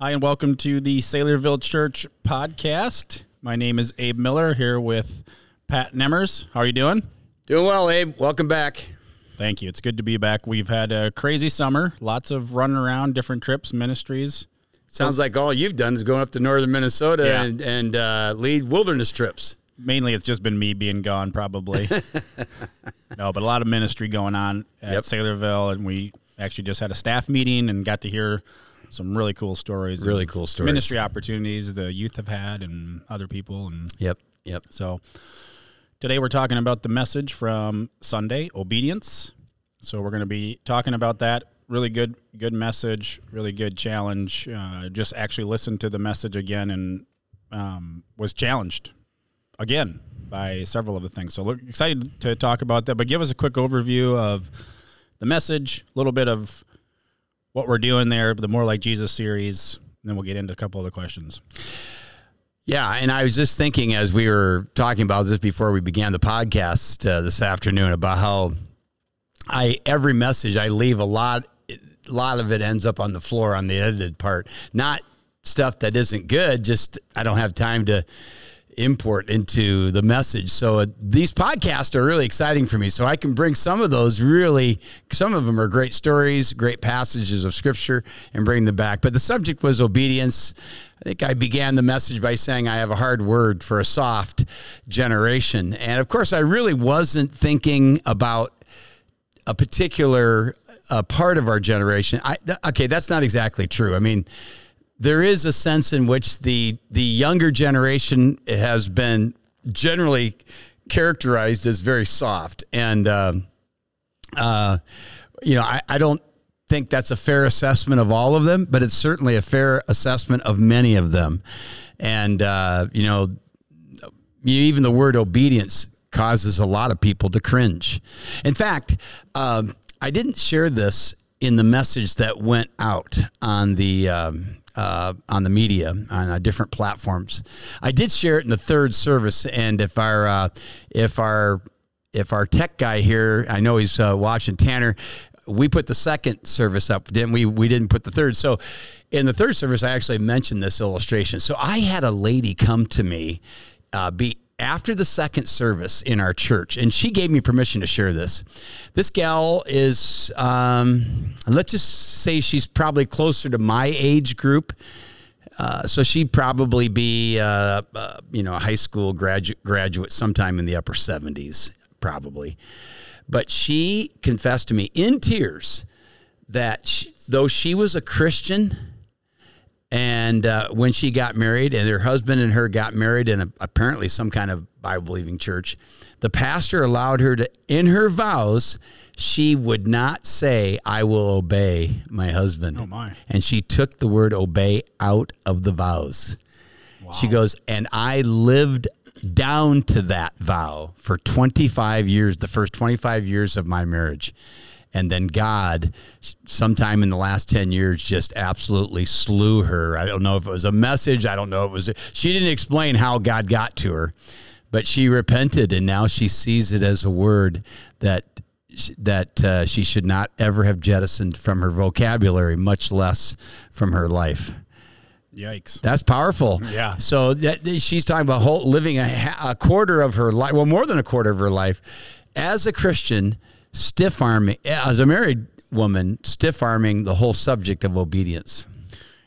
Hi, and welcome to the Saylorville Church podcast. My name is Abe Miller here with Pat Nemmers. How are you doing? Doing well, Abe. Welcome back. Thank you. It's good to be back. We've had a crazy summer, lots of running around, different trips, ministries. Sounds like all you've done is going up to northern Minnesota Yeah. and, and uh, lead wilderness trips. Mainly, it's just been me being gone, probably. no, but a lot of ministry going on at Yep. Saylorville, and we actually just had a staff meeting and got to hear some really cool stories. Really cool stories. Ministry opportunities the youth have had and other people, and Yep. Yep. So today we're talking about the message from Sunday, obedience. So we're going to be talking about that. Really good, good message. Really good challenge. Uh, just actually listened to the message again and um, was challenged again by several of the things. So look, excited to talk about that. But give us a quick overview of the message, a little bit of what we're doing there, the More Like Jesus series, and then we'll get into a couple of other questions. Yeah, and I was just thinking as we were talking about this before we began the podcast uh, this afternoon about how I every message I leave a lot a lot of it ends up on the floor on the edited part. Not stuff that isn't good, just I don't have time to import into the message. So uh, these podcasts are really exciting for me. So I can bring some of those really, some of them are great stories, great passages of scripture, and bring them back. But the subject was obedience. I think I began the message by saying I have a hard word for a soft generation. And of course, I really wasn't thinking about a particular uh, part of our generation. I, th- okay, that's not exactly true. I mean, there is a sense in which the the younger generation has been generally characterized as very soft, and um uh, you know, I, I don't think that's a fair assessment of all of them, but it's certainly a fair assessment of many of them, and uh, you know, even the word obedience causes a lot of people to cringe. In fact, um, I didn't share this in the message that went out on the um, uh, on the media on uh, different platforms. I did share it in the third service, and if our uh, if our if our tech guy here, I know he's uh, watching Tanner. We put the second service up, didn't we? We didn't put the third. So, in the third service, I actually mentioned this illustration. So, I had a lady come to me, uh, be after the second service in our church, and she gave me permission to share this. This gal is, um, let's just say she's probably closer to my age group. Uh, so she'd probably be, uh, uh, you know, a high school graduate, graduate sometime in the upper 70s, probably. But she confessed to me in tears that she, though she was a Christian, and uh, when she got married, and her husband and her got married in a, apparently some kind of Bible believing church, the pastor allowed her to, in her vows, she would not say, I will obey my husband. Oh, my. And she took the word obey out of the vows. She goes, and I lived down to that vow for 25 years, the first 25 years of my marriage. And then God, sometime in the last 10 years, just absolutely slew her. I don't know if it was a message. I don't know if it was. She didn't explain how God got to her, but she repented and now she sees it as a word that that uh, she should not ever have jettisoned from her vocabulary, much less from her life. Yikes. That's powerful. Yeah. So that, she's talking about whole, living a, a quarter of her life, well, more than a quarter of her life, as a Christian, stiff arming, as a married woman, stiff arming the whole subject of obedience.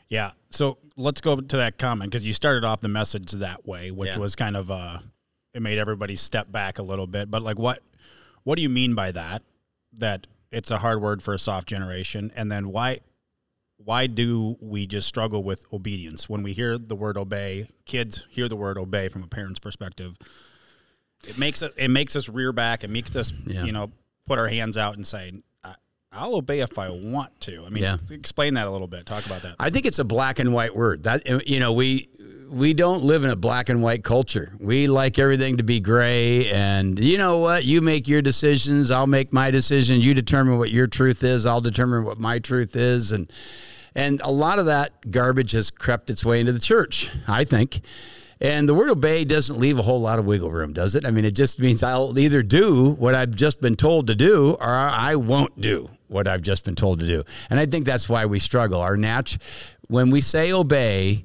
Yeah. So let's go to that comment because you started off the message that way, which Yeah. was kind of uh, it made everybody step back a little bit. But like, what what do you mean by that? That it's a hard word for a soft generation, and then why why do we just struggle with obedience when we hear the word obey? Kids hear the word obey from a parent's perspective. It makes us it makes us rear back. It makes us Yeah. you know put our hands out and say. "I- I'll obey if I want to. I mean, Yeah. explain that a little bit. Talk about that. I think it's a black and white word. That uh, you know, we we don't live in a black and white culture. We like everything to be gray and you know what? You make your decisions, I'll make my decision. You determine what your truth is, I'll determine what my truth is and and a lot of that garbage has crept its way into the church, I think. And the word obey doesn't leave a whole lot of wiggle room, does it? I mean, it just means I'll either do what I've just been told to do or I won't do what I've just been told to do. And I think that's why we struggle. Our nat- when we say obey,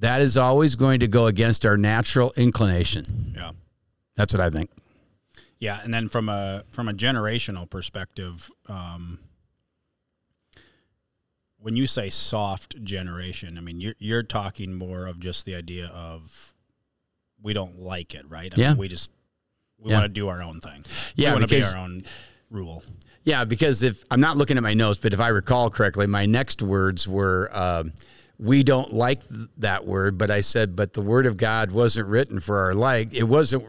that is always going to go against our natural inclination. Yeah. That's what I think. Yeah, and then from a from a generational perspective, um, when you say soft generation, I mean you're you're talking more of just the idea of we don't like it, right? I Yeah. mean, we just we Yeah. want to do our own thing. Yeah, we want to be our own rule. Yeah, because if I'm not looking at my notes, but if I recall correctly, my next words were, um, "We don't like that word," but I said, "But the word of God wasn't written for our like. It wasn't,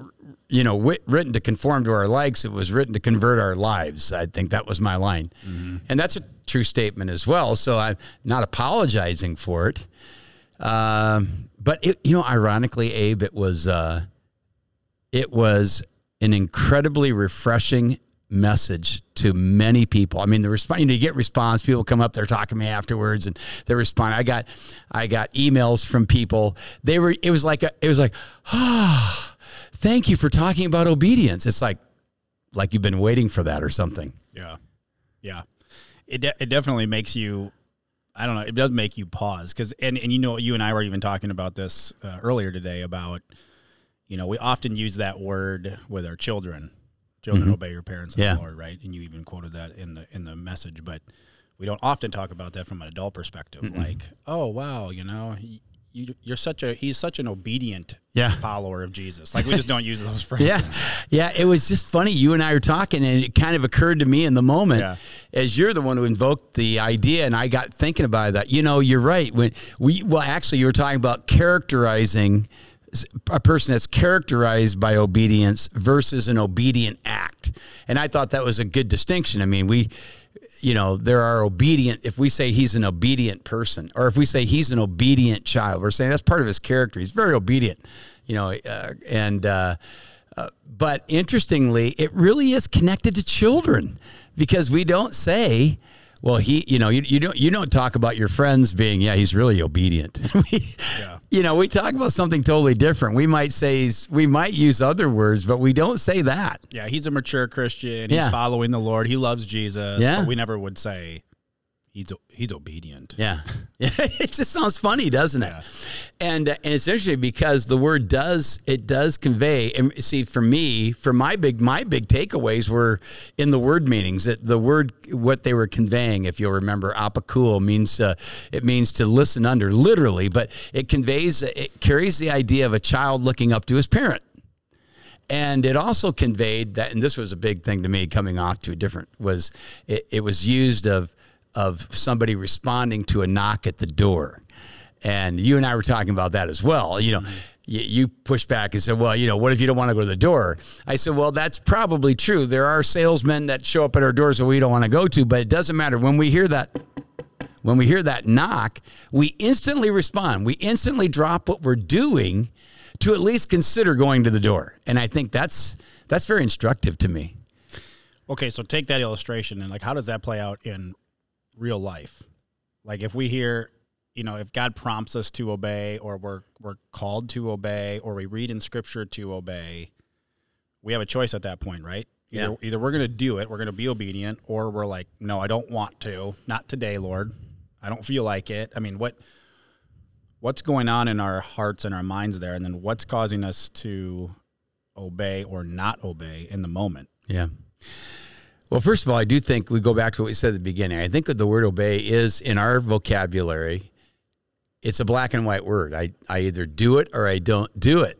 you know, written to conform to our likes. It was written to convert our lives." I think that was my line, and that's a true statement as well. So I'm not apologizing for it, um, but it, you know, ironically, Abe, it was. Uh, it was an incredibly refreshing message to many people. I mean, the response you, know, you get response. People come up, they're talking to me afterwards, and they respond. I got, I got emails from people. They were. It was like a, it was like, ah, thank you for talking about obedience. It's like, like you've been waiting for that or something. Yeah, yeah. It de- it definitely makes you. I don't know. It does make you pause because and and you know you and I were even talking about this uh, earlier today about you know we often use that word with our children. Children mm-hmm. obey your parents in Yeah. the Lord, right? And you even quoted that in the in the message, but we don't often talk about that from an adult perspective. Like, oh wow, you know, you you're such a he's such an obedient Yeah. follower of Jesus. Like we just don't use those phrases. Yeah. Yeah. It was just funny. You and I were talking, and it kind of occurred to me in the moment Yeah. as you're the one who invoked the idea. And I got thinking about that. You know, you're right. When we, well, actually, you were talking about characterizing a person that's characterized by obedience versus an obedient act. And I thought that was a good distinction. I mean, we, you know, there are obedient, if we say he's an obedient person, or if we say he's an obedient child, we're saying that's part of his character. He's very obedient, you know, uh, and, uh, uh, but interestingly, it really is connected to children because we don't say, well, he, you know, you, you don't, you don't talk about your friends being, yeah, he's really obedient. Yeah. You know, we talk about something totally different. We might say, we might use other words, but we don't say that. Yeah, he's a mature Christian. He's Yeah. following the Lord. He loves Jesus. Yeah. But we never would say he's he's obedient. Yeah. it just sounds funny, doesn't it? Yeah. And uh, and it's interesting because the word does it does convey and see for me, for my big my big takeaways were in the word meanings. That the word what they were conveying, if you'll remember, apakuo means uh, it means to listen under literally, but it conveys it carries the idea of a child looking up to his parent. And it also conveyed that, and this was a big thing to me coming off to a different, was it, it was used of of somebody responding to a knock at the door. And you and I were talking about that as well. You know, mm-hmm. you, you pushed back and said, well, you know, what if you don't want to go to the door? I said, well, that's probably true. There are salesmen that show up at our doors that we don't want to go to, but it doesn't matter. When we hear that, when we hear that knock, we instantly respond. We instantly drop what we're doing to at least consider going to the door. And I think that's that's very instructive to me. Okay, so take that illustration and like how does that play out in real life? Like if we hear, you know, if God prompts us to obey or we're we're called to obey or we read in scripture to obey, we have a choice at that point, right? Either, Yeah. either we're going to do it, we're going to be obedient, or we're like, no, I don't want to. Not today, Lord. I don't feel like it. I mean, what what's going on in our hearts and our minds there, and then what's causing us to obey or not obey in the moment? Yeah. Well, first of all, I do think we go back to what we said at the beginning. I think that the word obey is in our vocabulary, it's a black and white word. I, I either do it or I don't do it.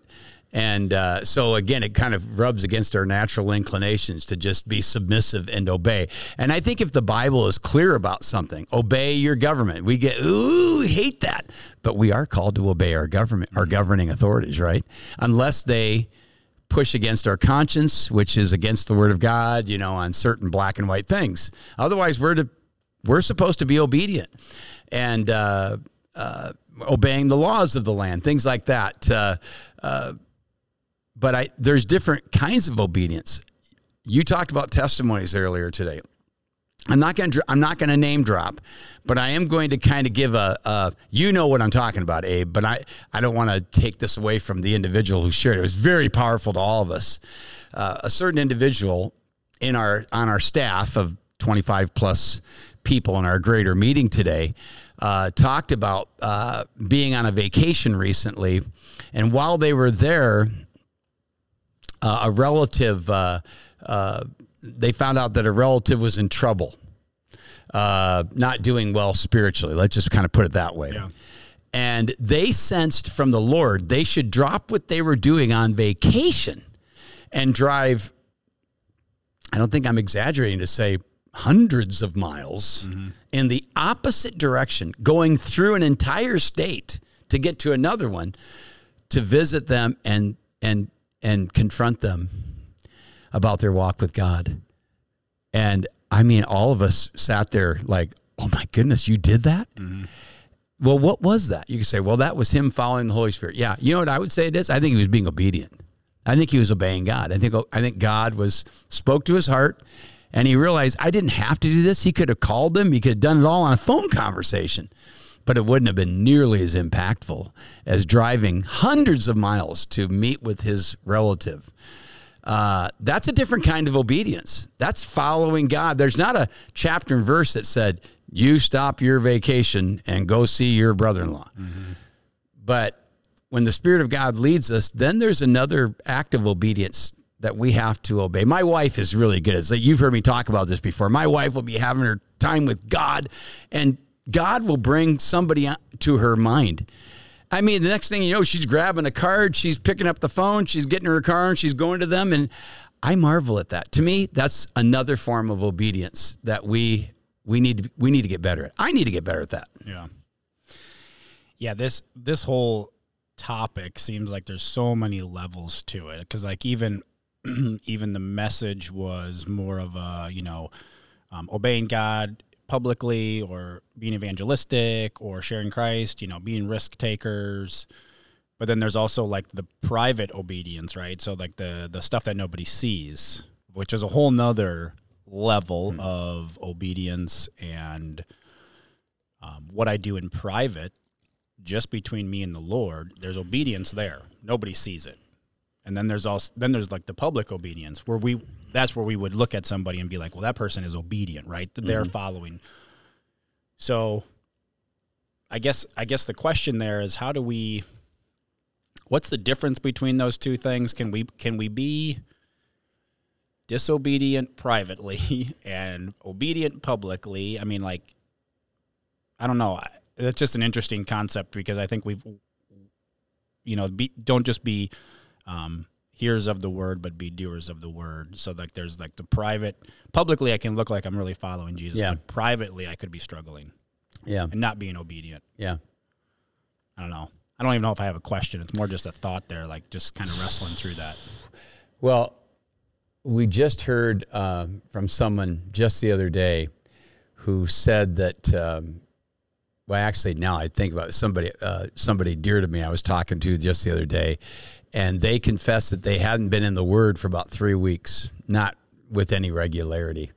And uh, so again, it kind of rubs against our natural inclinations to just be submissive and obey. And I think if the Bible is clear about something, obey your government. We get ooh, hate that, but we are called to obey our government, our governing authorities, right? Unless they push against our conscience, which is against the word of God, you know, on certain black and white things. Otherwise, we're to we're supposed to be obedient and uh, uh, obeying the laws of the land, things like that. Uh, uh, but I, there's different kinds of obedience. You talked about testimonies earlier today. I'm not going to I'm not going to name drop, but I am going to kind of give a, a you know what I'm talking about, Abe. But I I don't want to take this away from the individual who shared it. It was very powerful to all of us. Uh, a certain individual in our on our staff of 25 plus people in our greater meeting today uh, talked about uh, being on a vacation recently, and while they were there, uh, a relative uh, uh, they found out that a relative was in trouble, uh, not doing well spiritually. Let's just kind of put it that way. Yeah. And they sensed from the Lord they should drop what they were doing on vacation and drive. I don't think I'm exaggerating to say hundreds of miles in the opposite direction, going through an entire state to get to another one to visit them and and and confront them about their walk with God. And I mean, all of us sat there like, oh my goodness, you did that? Mm-hmm. Well, what was that? You could say, well, that was him following the Holy Spirit. Yeah. You know what I would say it is? I think he was being obedient. I think he was obeying God. I think I think God was spoke to his heart and he realized I didn't have to do this. He could have called them. He could have done it all on a phone conversation. But it wouldn't have been nearly as impactful as driving hundreds of miles to meet with his relative. Uh, that's a different kind of obedience. That's following God. There's not a chapter and verse that said, you stop your vacation and go see your brother in law. But when the Spirit of God leads us, then there's another act of obedience that we have to obey. My wife is really good. You've heard me talk about this before. My wife will be having her time with God, and God will bring somebody to her mind. I mean, the next thing you know, she's grabbing a card, she's picking up the phone, she's getting in her car, and she's going to them. And I marvel at that. To me, that's another form of obedience that we we need to, we need to get better at. I need to get better at that. Yeah. Yeah, this this whole topic seems like there's so many levels to it cuz like even even the message was more of a, you know, um, obeying God publicly or being evangelistic or sharing Christ, you know, being risk takers. But then there's also like the private obedience, right? So like the the stuff that nobody sees, which is a whole nother level of obedience and um, what I do in private, just between me and the Lord. There's obedience there. Nobody sees it. And then there's also then there's like the public obedience where we that's where we would look at somebody and be like, well, that person is obedient, right? They're mm-hmm. following. So I guess I guess the question there is how do we what's the difference between those two things? Can we can we be disobedient privately and obedient publicly? I mean like I don't know. That's just an interesting concept because I think we've you know, be, don't just be um, hearers of the word, but be doers of the word. So like there's like the private, publicly I can look like I'm really following Jesus, Yeah. but privately I could be struggling Yeah. and not being obedient. Yeah. I don't know. I don't even know if I have a question. It's more just a thought there, like just kind of wrestling through that. Well, we just heard um, from someone just the other day who said that. Um, well, actually, now I think about it, somebody uh, somebody dear to me. I was talking to just the other day, and they confessed that they hadn't been in the Word for about three weeks, not with any regularity,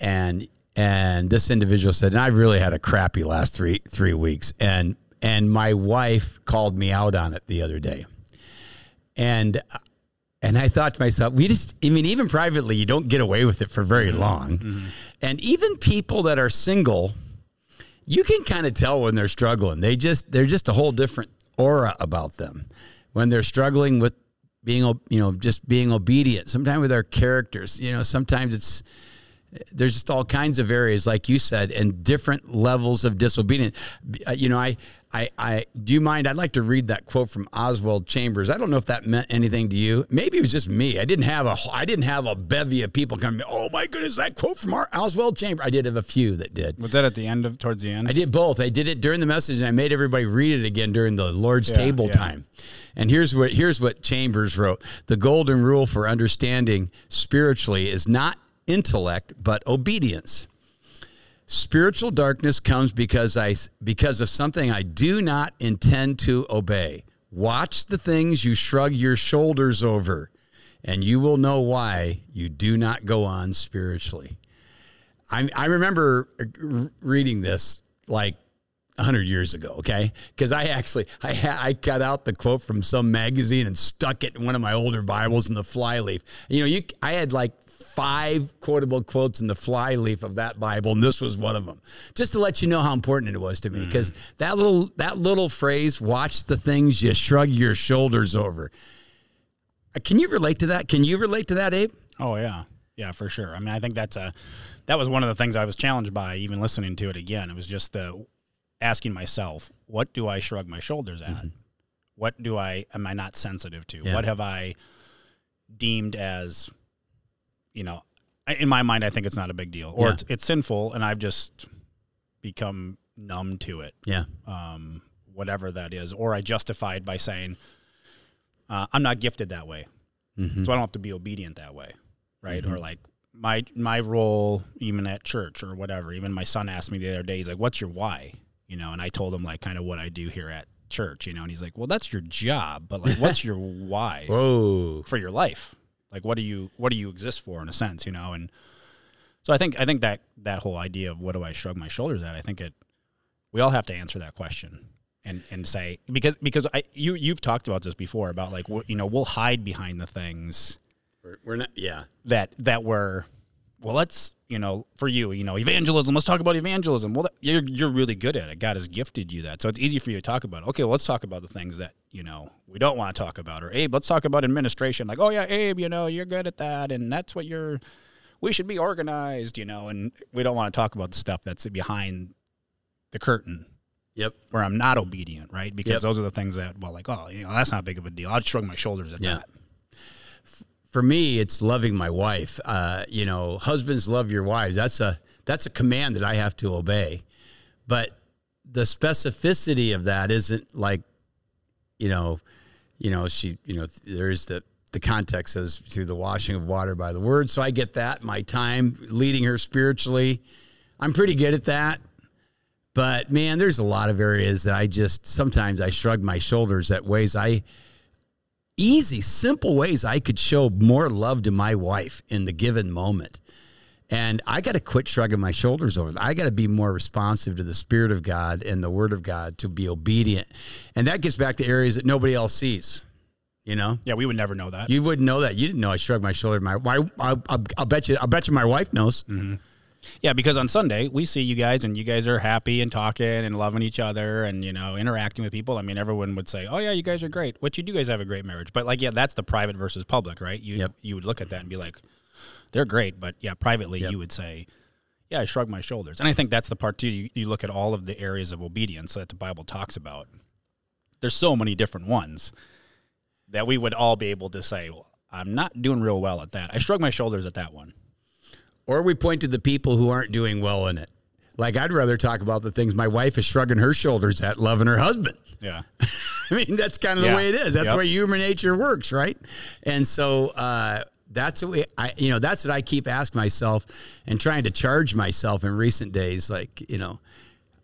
and and this individual said, and I really had a crappy last three three weeks, and and my wife called me out on it the other day, and and I thought to myself, we just, I mean, even privately, you don't get away with it for very mm-hmm. long. Mm-hmm. And even people that are single, you can kind of tell when they're struggling. They just, they're just a whole different aura about them. When they're struggling with being, you know, just being obedient, sometimes with our characters, you know, sometimes it's, there's just all kinds of areas, like you said, and different levels of disobedience. Uh, You know, I, I, I, do you mind? I'd like to read that quote from Oswald Chambers. I don't know if that meant anything to you. Maybe it was just me. I didn't have a, I didn't have a bevy of people coming. Oh my goodness, that quote from our Oswald Chambers. I did have a few that did. Was that at the end of, towards the end? I did both. I did it during the message, and I made everybody read it again during the Lord's Yeah, table yeah. time. And here's what here's what Chambers wrote: the golden rule for understanding spiritually is not intellect but obedience. Spiritual darkness comes because I because of something I do not intend to obey. Watch the things you shrug your shoulders over, and you will know why you do not go on spiritually. I I remember reading this like hundred years ago. Okay, because I actually I I cut out the quote from some magazine and stuck it in one of my older Bibles in the flyleaf. You know, you I had like five quotable quotes in the flyleaf of that Bible, and this was one of them. Just to let you know how important it was to me, because mm. that little that little phrase, "Watch the things you shrug your shoulders over." Uh, can you relate to that? Can you relate to that, Abe? Oh yeah, yeah, for sure. I mean, I think that's a that was one of the things I was challenged by, even listening to it again. It was just the asking myself, what do I shrug my shoulders at? Mm-hmm. What do I am I not sensitive to? Yeah. What have I deemed as you know, in my mind, I think it's not a big deal, or yeah. it's, it's sinful, and I've just become numb to it. Yeah. Um, whatever that is, or I justified by saying, uh, "I'm not gifted that way, mm-hmm. so I don't have to be obedient that way," right? Mm-hmm. Or like my my role, even at church or whatever. Even my son asked me the other day, he's like, "What's your why?" You know, and I told him like kind of what I do here at church. You know, and he's like, "Well, that's your job, but like, what's your why Whoa. for your life?" Like, what do you what do you exist for in a sense, you know? And so I think I think that that whole idea of what do I shrug my shoulders at, I think it we all have to answer that question and and say because because I you you've talked about this before about like you know we'll hide behind the things we're, we're not yeah that that were well let's you know for you you know evangelism let's talk about evangelism well you're you're really good at it God has gifted you that so it's easy for you to talk about okay well, let's talk about the things that you know we don't want to talk about or Abe let's talk about administration like oh yeah Abe you know you're good at that and that's what you're we should be organized you know and we don't want to talk about the stuff that's behind the curtain Yep. Where I'm not obedient, right? Because yep. those are the things that, well, like, oh, you know, that's not big of a deal. I'd shrug my shoulders at yeah. that for me, it's loving my wife. Uh, you know, husbands love your wives. That's a that's a command that I have to obey. But the specificity of that isn't like, you know, you know, she, you know, there's the the context says through the washing of water by the word. So I get that. My time leading her spiritually, I'm pretty good at that. But man, there's a lot of areas that I just sometimes I shrug my shoulders at ways I easy, simple ways I could show more love to my wife in the given moment. And I got to quit shrugging my shoulders over. It. I got to be more responsive to the Spirit of God and the Word of God to be obedient. And that gets back to areas that nobody else sees. You know? Yeah, we would never know that. You wouldn't know that. You didn't know I shrugged my shoulder. My, why? I'll, I'll, bet you. I'll bet you my wife knows. Mm-hmm. Yeah, because on Sunday we see you guys and you guys are happy and talking and loving each other and you know interacting with people. I mean, everyone would say, "Oh yeah, you guys are great." Which you do guys have a great marriage. But like, yeah, that's the private versus public, right? You yep. you would look at that and be like, "They're great," but yeah, privately yep. you would say, "Yeah, I shrug my shoulders." And I think that's the part too. You, you look at all of the areas of obedience that the Bible talks about. There's so many different ones that we would all be able to say, well, "I'm not doing real well at that." I shrug my shoulders at that one or we point to the people who aren't doing well in it. Like I'd rather talk about the things my wife is shrugging her shoulders at, loving her husband. Yeah, I mean that's kind of the way it is. That's yep. where human nature works, right? And so uh, that's what we, I, you know, that's what I keep asking myself and trying to charge myself in recent days. Like, you know,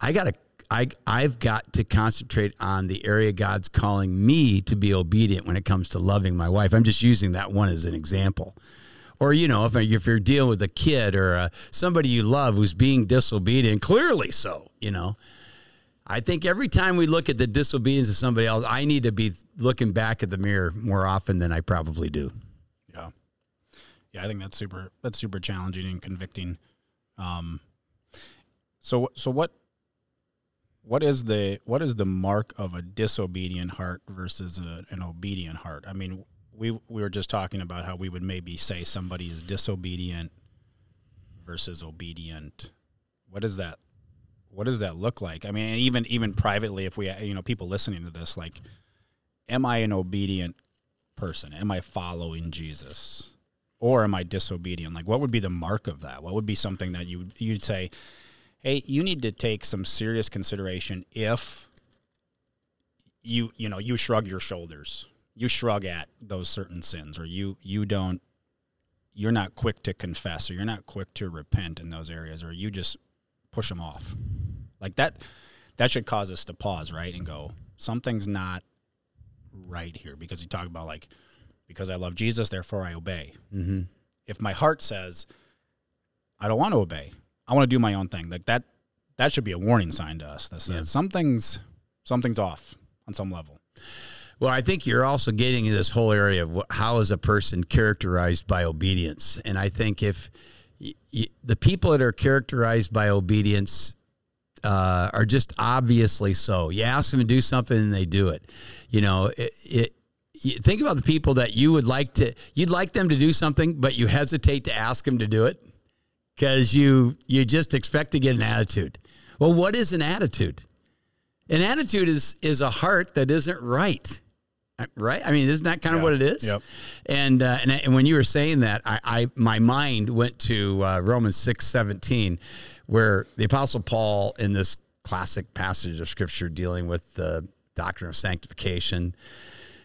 I got to, I, I've got to concentrate on the area God's calling me to be obedient when it comes to loving my wife. I'm just using that one as an example or you know if, if you're dealing with a kid or uh, somebody you love who's being disobedient clearly so you know? I think every time we look at the disobedience of somebody else i need to be looking back at the mirror more often than i probably do. Yeah. Yeah i think that's super that's super challenging and convicting. Um so so what what is the what is the mark of a disobedient heart versus a, an obedient heart? I mean we we were just talking about how we would maybe say somebody is disobedient versus obedient. What does that what does that look like? I mean, even even privately, if we you know people listening to this, like, am I an obedient person? Am I following Jesus, or am I disobedient? Like, what would be the mark of that? What would be something that you you'd say, hey, you need to take some serious consideration if you you know you shrug your shoulders you shrug at those certain sins or you you don't you're not quick to confess or you're not quick to repent in those areas or you just push them off like that that should cause us to pause right and go something's not right here because you talk about like because i love jesus therefore i obey mm-hmm. if my heart says i don't want to obey I want to do my own thing. Like that that should be a warning sign to us that says Yeah. something's something's off on some level. Well, I think you're also getting this whole area of how is a person characterized by obedience, and I think if y- y- the people that are characterized by obedience uh, are just obviously so, you ask them to do something and they do it. You know, it, it. Think about the people that you would like to, you'd like them to do something, but you hesitate to ask them to do it because you you just expect to get an attitude. Well, what is an attitude? An attitude is is a heart that isn't right. Right? I mean, isn't that kind of Yeah. what it is? Yep. And, uh, and and when you were saying that, I, I my mind went to uh, Romans six seventeen, where the Apostle Paul in this classic passage of Scripture dealing with the doctrine of sanctification,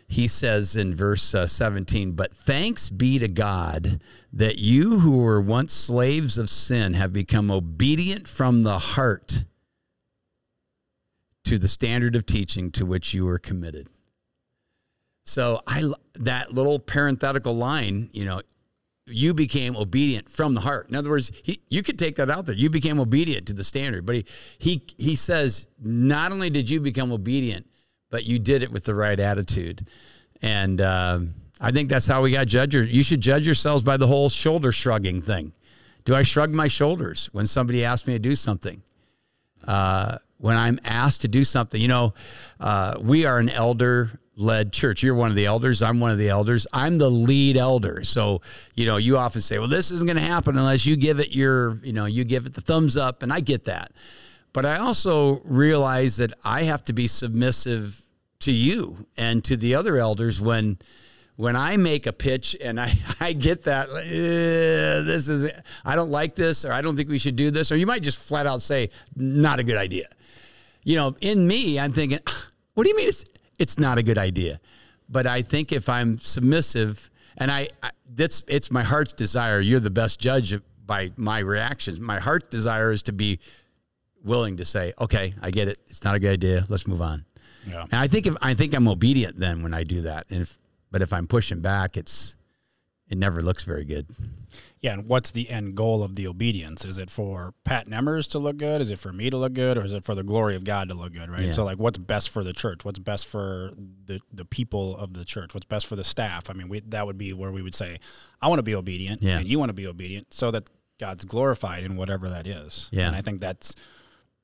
he says in verse uh, 17, But thanks be to God that you who were once slaves of sin have become obedient from the heart to the standard of teaching to which you were committed. So I that little parenthetical line, you know, you became obedient from the heart. In other words, he, you could take that out there. You became obedient to the standard, but he he he says not only did you become obedient, but you did it with the right attitude, and um I think that's how we got judged. You should judge yourselves by the whole shoulder shrugging thing. Do I shrug my shoulders when somebody asks me to do something? uh, when I'm asked to do something. You know, uh, we are an elder led church. You're one of the elders. I'm one of the elders. I'm the lead elder. So, you know, you often say, well, this isn't going to happen unless you give it your, you know, you give it the thumbs up. And I get that. But I also realize that I have to be submissive to you and to the other elders when when I make a pitch and I, I get that "Eh, this is I don't like this or I don't think we should do this or you might just flat out say not a good idea. You know, in me, I'm thinking, what do you mean it's it's not a good idea? But I think if I'm submissive and I, I that's it's my heart's desire. You're the best judge by my reactions. My heart's desire is to be willing to say, okay, I get it. It's not a good idea. Let's move on. Yeah. And I think if I think I'm obedient then when I do that. And if but if I'm pushing back, it's it never looks very good. Yeah, and what's the end goal of the obedience? Is it for Pat Nemmers to look good? Is it for me to look good, or is it for the glory of God to look good? Right. Yeah. So, like, what's best for the church? What's best for the the people of the church? What's best for the staff? I mean, we, that would be where we would say, "I want to be obedient, Yeah. and you want to be obedient," so that God's glorified in whatever that is. Yeah. and I think that's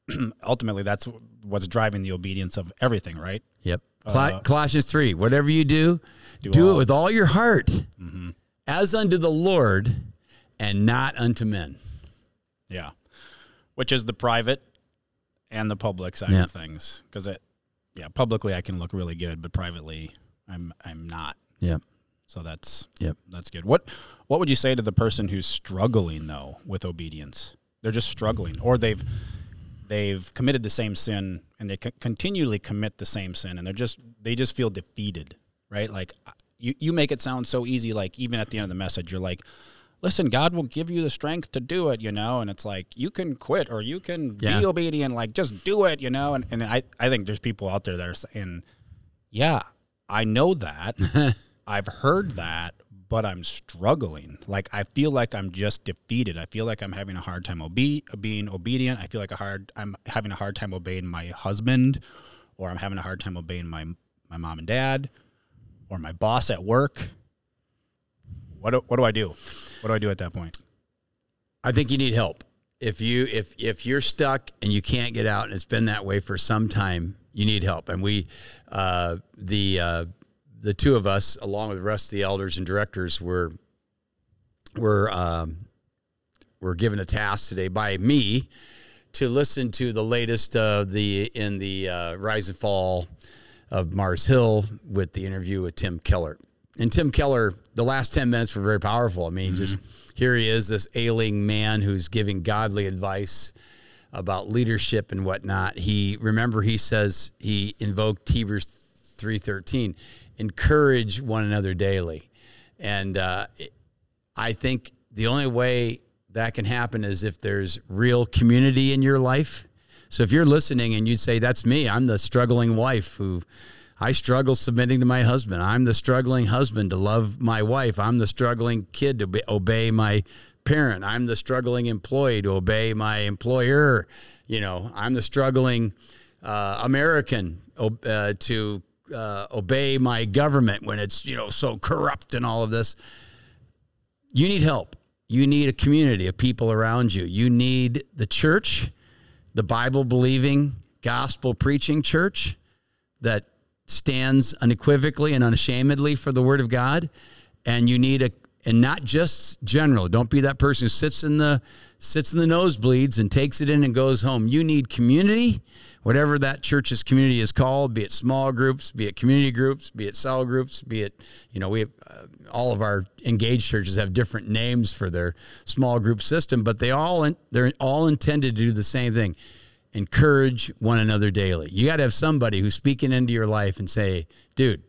ultimately that's what's driving the obedience of everything. Right. Yep. Uh, Colossians 3, whatever you do, Do do, all- Mm-hmm. it with all your heart, as unto the Lord and not unto men. Yeah, which is the private and the public side Yeah. of things. Because it, yeah, publicly I can look really good, but privately I'm I'm not. Yeah. So that's Yep. that's good. What what would you say to the person who's struggling though with obedience? They're just struggling, or they've they've committed the same sin and they co- continually commit the same sin, and they're just they just feel defeated, right? Like you you make it sound so easy. Like even at the end of the message, you're like. Listen, God will give you the strength to do it, you know, and it's like you can quit or you can Yeah. be obedient, like just do it, you know. And, and I, I think there's people out there that are saying, Yeah, I know that. I've heard that, but I'm struggling. Like I feel like I'm just defeated. I feel like I'm having a hard time obe- being obedient. I feel like a hard I'm having a hard time obeying my husband, or I'm having a hard time obeying my my mom and dad, or my boss at work. What do, what do I do? What do I do at that point? I think you need help. If you if if you're stuck and you can't get out, and it's been that way for some time, you need help. And we, uh, the uh, the two of us, along with the rest of the elders and directors, were were um, were given a task today by me to listen to the latest uh, the in the uh, rise and fall of Mars Hill with the interview with Tim Keller. And Tim Keller, the last 10 minutes were very powerful. I mean, just here he is, this ailing man who's giving godly advice about leadership and whatnot. He remember he says he invoked Hebrews 3:13, encourage one another daily. And uh, it- I think the only way that can happen is if there's real community in your life. So if you're listening and you say, That's me, I'm the struggling wife who I struggle submitting to my husband. I'm the struggling husband to love my wife. I'm the struggling kid to be, obey my parent. I'm the struggling employee to obey my employer. You know, I'm the struggling uh, American uh, to uh, obey my government when it's you know so corrupt and all of this. You need help. You need a community of people around you. You need the church, the Bible believing, gospel preaching church that stands unequivocally and unashamedly for the word of God. And you need a and not just general. Don't be that person who sits in the sits in the nosebleeds and takes it in and goes home. You need community, whatever that church's community is called, be it small groups, be it community groups, be it cell groups, be it you know we have, uh, all of our engaged churches have different names for their small group system, but they all they're all intended to do the same thing. Encourage one another daily. You got to have somebody who's speaking into your life and say, "Dude,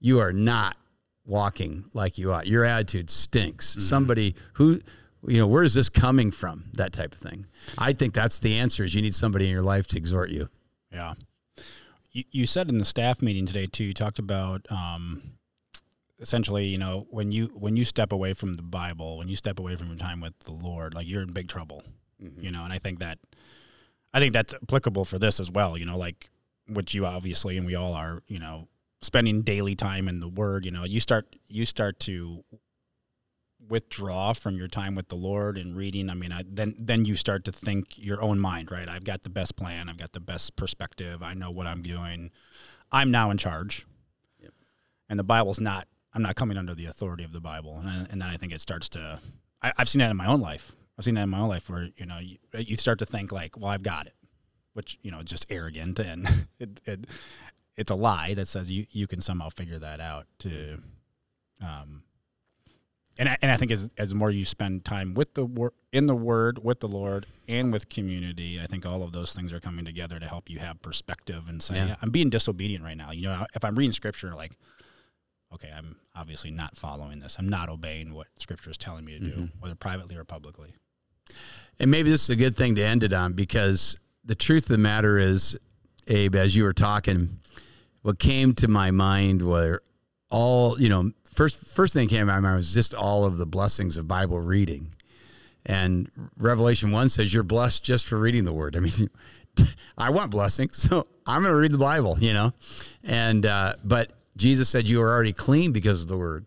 you are not walking like you ought. Your attitude stinks. Mm-hmm. Somebody who, you know, where is this coming from? That type of thing. I think that's the answer. Is you need somebody in your life to exhort you. Yeah. You, you said in the staff meeting today too. You talked about um, essentially, you know, when you when you step away from the Bible, when you step away from your time with the Lord, like you're in big trouble. Mm-hmm. You know, and I think that I think that's applicable for this as well. You know, like which you obviously and we all are. You know, spending daily time in the word you know you start you start to withdraw from your time with the lord and reading i mean I, then then you start to think your own mind right i've got the best plan i've got the best perspective i know what i'm doing i'm now in charge yep. and the bible's not i'm not coming under the authority of the bible and, and then i think it starts to I, have seen that in my own life i've seen that in my own life where you know you, you start to think like well i've got it which you know just arrogant and it, it it's a lie that says you, you can somehow figure that out to um and I, and I think as as more you spend time with the word in the word with the Lord and with community, I think all of those things are coming together to help you have perspective and say, yeah. I'm being disobedient right now. You know, if I'm reading scripture, like, okay, I'm obviously not following this. I'm not obeying what scripture is telling me to do, mm-hmm. whether privately or publicly. And maybe this is a good thing to end it on because the truth of the matter is, Abe, as you were talking, what came to my mind were all you know first first thing came to my mind was just all of the blessings of Bible reading. And Revelation 1 says you're blessed just for reading the word. I mean, I want blessings, so I'm going to read the Bible, you know. And uh, but Jesus said you are already clean because of the word.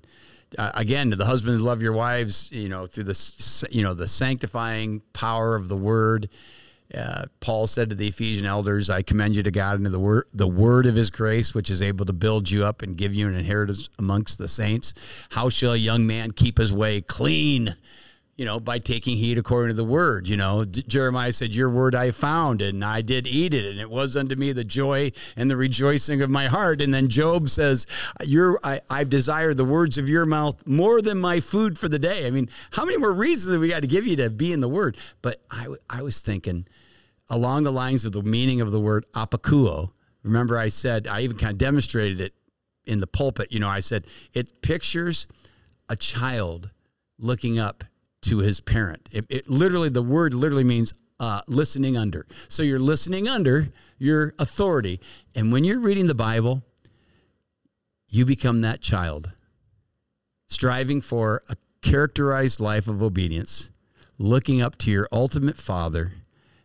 Uh, again, the husbands, love your wives, you know, through this, you know, the sanctifying power of the word. Uh, Paul said to the Ephesian elders, I commend you to God and to the word, the word of his grace, which is able to build you up and give you an inheritance amongst the saints. How shall a young man keep his way clean? You know, by taking heed according to the word. You know, D- Jeremiah said, Your word I found, and I did eat it, and it was unto me the joy and the rejoicing of my heart. And then Job says, Your I, I've desired the words of your mouth more than my food for the day. I mean, how many more reasons have we got to give you to be in the word? But I, I was thinking, along the lines of the meaning of the word apakuo. Remember, I said, I even kind of demonstrated it in the pulpit. You know, I said, it pictures a child looking up to his parent. It, it literally, the word literally means uh, listening under. So you're listening under your authority. And when you're reading the Bible, you become that child, striving for a characterized life of obedience, looking up to your ultimate father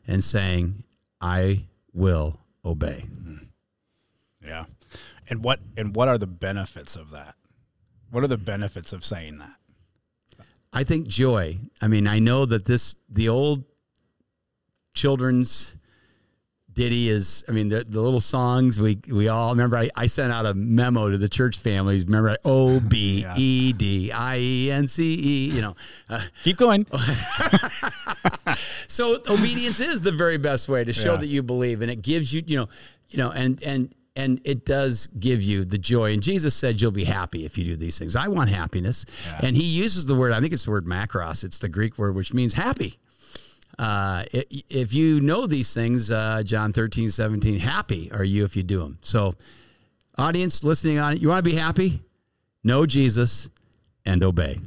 and saying, I will obey. Mm-hmm. Yeah. And what and what are the benefits of that? What are the benefits of saying that? I think joy. I mean, I know that this the old children's Ditty is, I mean, the, the little songs we we all remember. I, I sent out a memo to the church families. Remember, O B E D I E N C E. You know, uh, keep going. so obedience is the very best way to show yeah. that you believe, and it gives you, you know, you know, and and and it does give you the joy. And Jesus said, "You'll be happy if you do these things." I want happiness, yeah. and He uses the word. I think it's the word makros. It's the Greek word which means happy. Uh, if you know these things, uh, John 13, 17, happy are you if you do them. So, audience listening on it, you want to be happy? Know Jesus and obey.